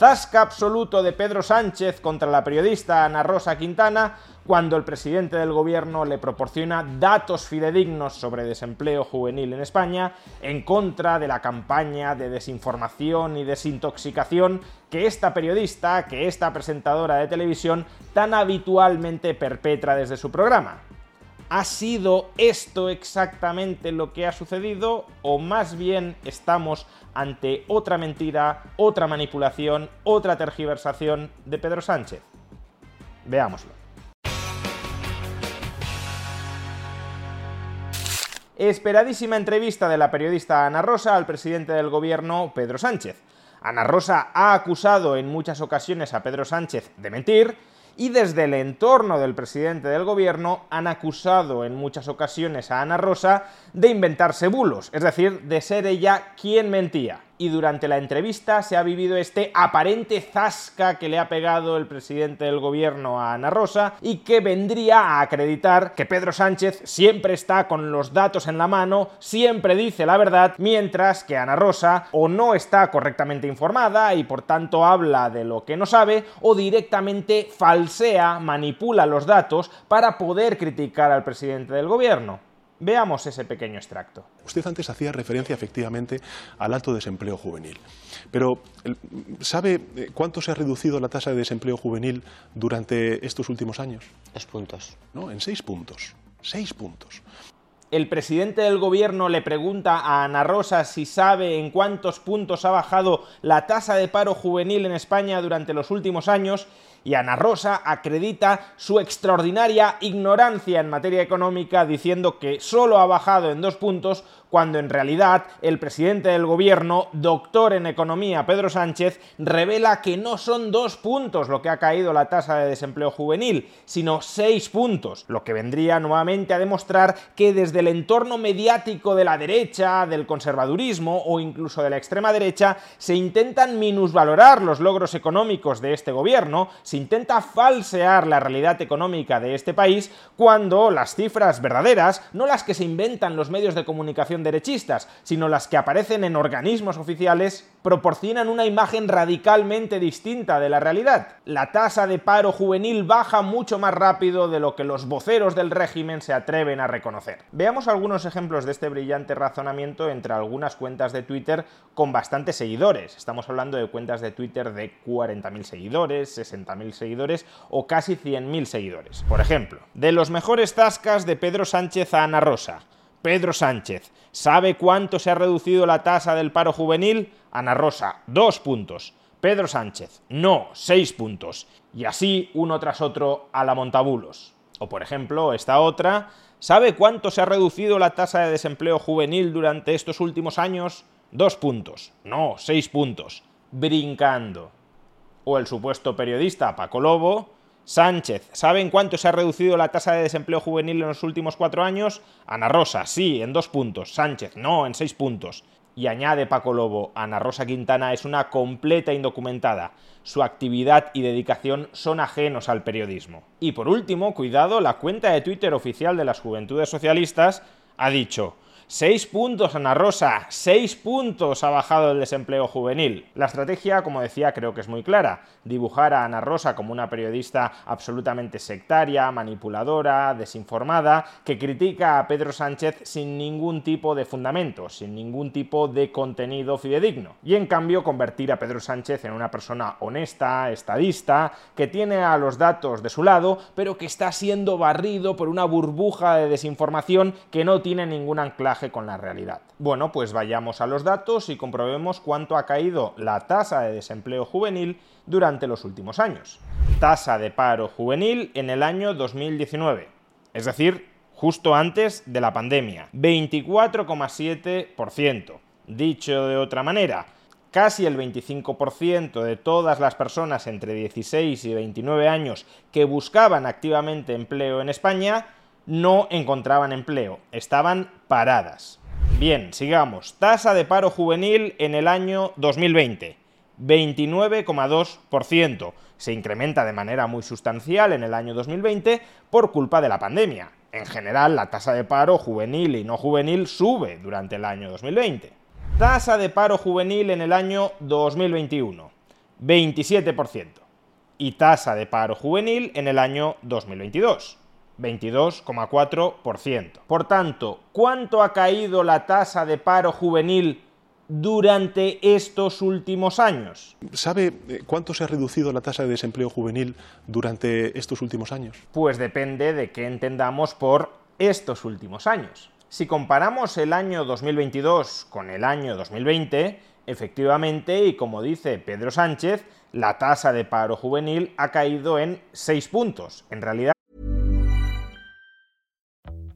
Zasca absoluto de Pedro Sánchez contra la periodista Ana Rosa Quintana cuando el presidente del gobierno le proporciona datos fidedignos sobre desempleo juvenil en España en contra de la campaña de desinformación y desintoxicación que esta periodista, que esta presentadora de televisión tan habitualmente perpetra desde su programa. ¿Ha sido esto exactamente lo que ha sucedido o más bien estamos ante otra mentira, otra manipulación, otra tergiversación de Pedro Sánchez? Veámoslo. Esperadísima entrevista de la periodista Ana Rosa al presidente del gobierno, Pedro Sánchez. Ana Rosa ha acusado en muchas ocasiones a Pedro Sánchez de mentir y desde el entorno del presidente del gobierno han acusado en muchas ocasiones a Ana Rosa de inventarse bulos, es decir, de ser ella quien mentía y durante la entrevista se ha vivido este aparente zasca que le ha pegado el presidente del gobierno a Ana Rosa y que vendría a acreditar que Pedro Sánchez siempre está con los datos en la mano, siempre dice la verdad, mientras que Ana Rosa o no está correctamente informada y por tanto habla de lo que no sabe o directamente falsea, manipula los datos para poder criticar al presidente del gobierno. Veamos ese pequeño extracto. Usted antes hacía referencia efectivamente al alto desempleo juvenil. Pero, ¿sabe eh, cuánto se ha reducido la tasa de desempleo juvenil durante estos últimos años? Dos puntos. No, en seis puntos. Seis puntos. El presidente del gobierno le pregunta a Ana Rosa si sabe en cuántos puntos ha bajado la tasa de paro juvenil en España durante los últimos años y Ana Rosa acredita su extraordinaria ignorancia en materia económica diciendo que solo ha bajado en dos puntos cuando en realidad el presidente del gobierno, doctor en economía Pedro Sánchez, revela que no son dos puntos lo que ha caído la tasa de desempleo juvenil, sino seis puntos, lo que vendría nuevamente a demostrar que desde el entorno mediático de la derecha, del conservadurismo o incluso de la extrema derecha, se intentan minusvalorar los logros económicos de este gobierno, se intenta falsear la realidad económica de este país cuando las cifras verdaderas, no las que se inventan los medios de comunicación derechistas, sino las que aparecen en organismos oficiales, proporcionan una imagen radicalmente distinta de la realidad. La tasa de paro juvenil baja mucho más rápido de lo que los voceros del régimen se atreven a reconocer. Veamos algunos ejemplos de este brillante razonamiento entre algunas cuentas de Twitter con bastantes seguidores. Estamos hablando de cuentas de Twitter de 40.000 seguidores, 60.000 seguidores o casi 100.000 seguidores. Por ejemplo, de los mejores tascas de Pedro Sánchez a Ana Rosa. Pedro Sánchez, ¿sabe cuánto se ha reducido la tasa del paro juvenil? Ana Rosa, dos puntos. Pedro Sánchez, no, seis puntos. Y así uno tras otro a la montabulos. O por ejemplo, esta otra, ¿sabe cuánto se ha reducido la tasa de desempleo juvenil durante estos últimos años? Dos puntos. No, seis puntos. Brincando o el supuesto periodista Paco Lobo, Sánchez, ¿saben cuánto se ha reducido la tasa de desempleo juvenil en los últimos cuatro años? Ana Rosa, sí, en dos puntos. Sánchez, no, en seis puntos. Y añade Paco Lobo, Ana Rosa Quintana es una completa indocumentada. Su actividad y dedicación son ajenos al periodismo. Y por último, cuidado, la cuenta de Twitter oficial de las Juventudes Socialistas ha dicho, Seis puntos, Ana Rosa, seis puntos ha bajado el desempleo juvenil. La estrategia, como decía, creo que es muy clara. Dibujar a Ana Rosa como una periodista absolutamente sectaria, manipuladora, desinformada, que critica a Pedro Sánchez sin ningún tipo de fundamento, sin ningún tipo de contenido fidedigno. Y en cambio convertir a Pedro Sánchez en una persona honesta, estadista, que tiene a los datos de su lado, pero que está siendo barrido por una burbuja de desinformación que no tiene ningún anclaje con la realidad. Bueno, pues vayamos a los datos y comprobemos cuánto ha caído la tasa de desempleo juvenil durante los últimos años. Tasa de paro juvenil en el año 2019, es decir, justo antes de la pandemia, 24,7%. Dicho de otra manera, casi el 25% de todas las personas entre 16 y 29 años que buscaban activamente empleo en España no encontraban empleo, estaban paradas. Bien, sigamos. Tasa de paro juvenil en el año 2020. 29,2%. Se incrementa de manera muy sustancial en el año 2020 por culpa de la pandemia. En general, la tasa de paro juvenil y no juvenil sube durante el año 2020. Tasa de paro juvenil en el año 2021, 27%. Y tasa de paro juvenil en el año 2022, 22,4%. Por tanto, ¿cuánto ha caído la tasa de paro juvenil durante estos últimos años? ¿Sabe eh, cuánto se ha reducido la tasa de desempleo juvenil durante estos últimos años? Pues depende de qué entendamos por estos últimos años. Si comparamos el año 2022 con el año 2020, efectivamente, y como dice Pedro Sánchez, la tasa de paro juvenil ha caído en 6 puntos. En realidad,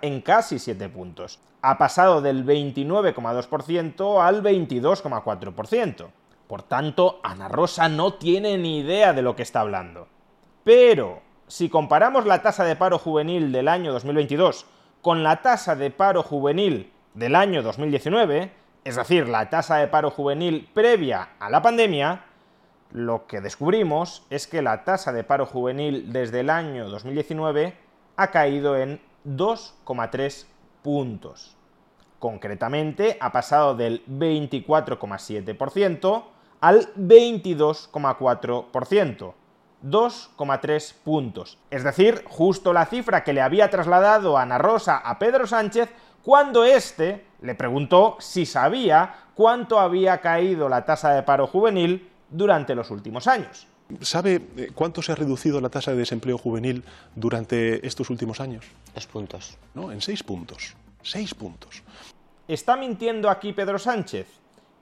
En casi 7 puntos. Ha pasado del 29,2% al 22,4%. Por tanto, Ana Rosa no tiene ni idea de lo que está hablando. Pero, si comparamos la tasa de paro juvenil del año 2022 con la tasa de paro juvenil del año 2019, es decir, la tasa de paro juvenil previa a la pandemia, lo que descubrimos es que la tasa de paro juvenil desde el año 2019 ha caído en 2,3 puntos. Concretamente, ha pasado del 24,7% al 22,4%. 2,3 puntos. Es decir, justo la cifra que le había trasladado Ana Rosa a Pedro Sánchez cuando éste le preguntó si sabía cuánto había caído la tasa de paro juvenil durante los últimos años. ¿Sabe eh, cuánto se ha reducido la tasa de desempleo juvenil durante estos últimos años? Dos puntos. No, en seis puntos. Seis puntos. ¿Está mintiendo aquí Pedro Sánchez?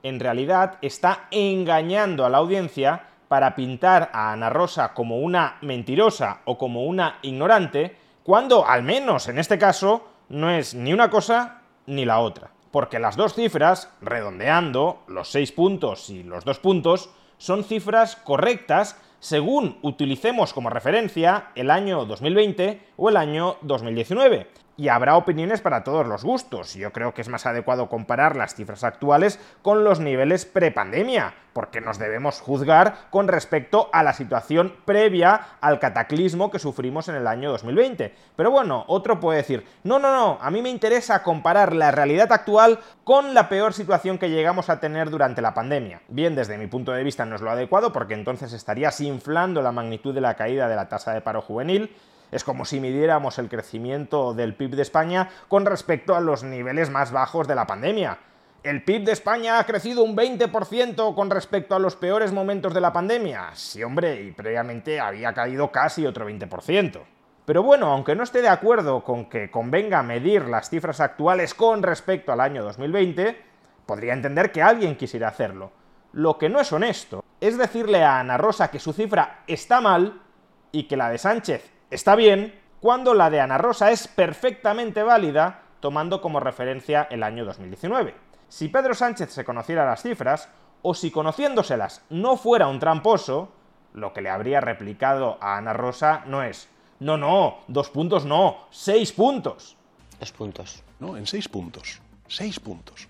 En realidad está engañando a la audiencia para pintar a Ana Rosa como una mentirosa o como una ignorante, cuando, al menos en este caso, no es ni una cosa ni la otra. Porque las dos cifras, redondeando, los seis puntos y los dos puntos, son cifras correctas según utilicemos como referencia el año 2020 o el año 2019 y habrá opiniones para todos los gustos. Yo creo que es más adecuado comparar las cifras actuales con los niveles prepandemia, porque nos debemos juzgar con respecto a la situación previa al cataclismo que sufrimos en el año 2020. Pero bueno, otro puede decir, no, no, no, a mí me interesa comparar la realidad actual con la peor situación que llegamos a tener durante la pandemia. Bien, desde mi punto de vista no es lo adecuado, porque entonces estarías inflando la magnitud de la caída de la tasa de paro juvenil, es como si midiéramos el crecimiento del PIB de España con respecto a los niveles más bajos de la pandemia. ¿El PIB de España ha crecido un 20% con respecto a los peores momentos de la pandemia? Sí, hombre, y previamente había caído casi otro 20%. Pero bueno, aunque no esté de acuerdo con que convenga medir las cifras actuales con respecto al año 2020, podría entender que alguien quisiera hacerlo. Lo que no es honesto es decirle a Ana Rosa que su cifra está mal y que la de Sánchez está bien cuando la de Ana Rosa es perfectamente válida tomando como referencia el año 2019. Si Pedro Sánchez se conociera las cifras, o si conociéndoselas no fuera un tramposo, lo que le habría replicado a Ana Rosa no es, no, no, dos puntos no, seis puntos. Dos puntos. No, en seis puntos. Seis puntos.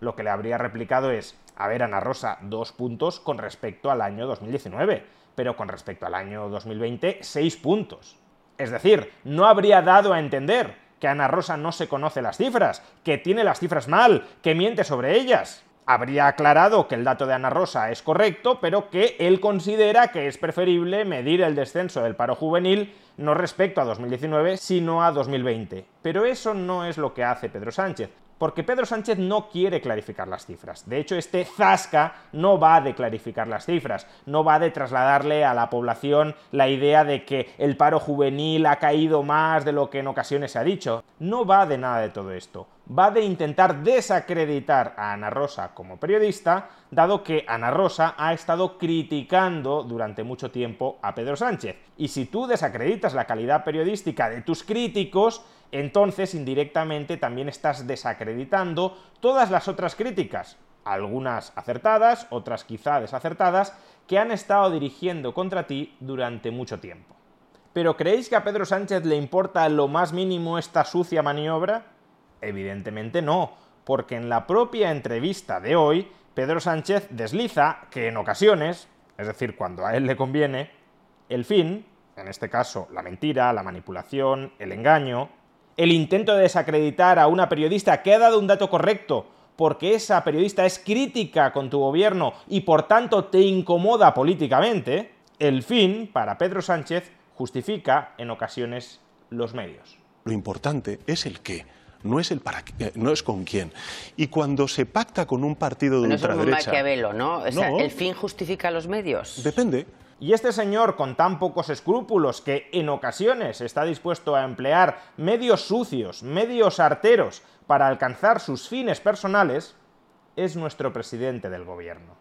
Lo que le habría replicado es, a ver, Ana Rosa, dos puntos con respecto al año 2019, pero con respecto al año 2020, seis puntos. Es decir, no habría dado a entender que Ana Rosa no se conoce las cifras, que tiene las cifras mal, que miente sobre ellas. Habría aclarado que el dato de Ana Rosa es correcto, pero que él considera que es preferible medir el descenso del paro juvenil no respecto a 2019, sino a 2020. Pero eso no es lo que hace Pedro Sánchez porque Pedro Sánchez no quiere clarificar las cifras. De hecho, este zasca no va de clarificar las cifras, no va de trasladarle a la población la idea de que el paro juvenil ha caído más de lo que en ocasiones se ha dicho. No va de nada de todo esto. Va de intentar desacreditar a Ana Rosa como periodista, dado que Ana Rosa ha estado criticando durante mucho tiempo a Pedro Sánchez. Y si tú desacreditas la calidad periodística de tus críticos, entonces indirectamente también estás desacreditando todas las otras críticas, algunas acertadas, otras quizá desacertadas, que han estado dirigiendo contra ti durante mucho tiempo. ¿Pero creéis que a Pedro Sánchez le importa lo más mínimo esta sucia maniobra? Evidentemente no, porque en la propia entrevista de hoy, Pedro Sánchez desliza que en ocasiones, es decir, cuando a él le conviene, el fin, en este caso la mentira, la manipulación, el engaño, el intento de desacreditar a una periodista que ha dado un dato correcto porque esa periodista es crítica con tu gobierno y por tanto te incomoda políticamente, el fin, para Pedro Sánchez, justifica en ocasiones los medios. Lo importante es el qué no es el para qué, no es con quién. Y cuando se pacta con un partido de ultraderecha... Es Maquiavelo, ¿no? O sea, ¿el fin justifica los medios? Depende. Y este señor con tan pocos escrúpulos que en ocasiones está dispuesto a emplear medios sucios, medios arteros para alcanzar sus fines personales, es nuestro presidente del gobierno.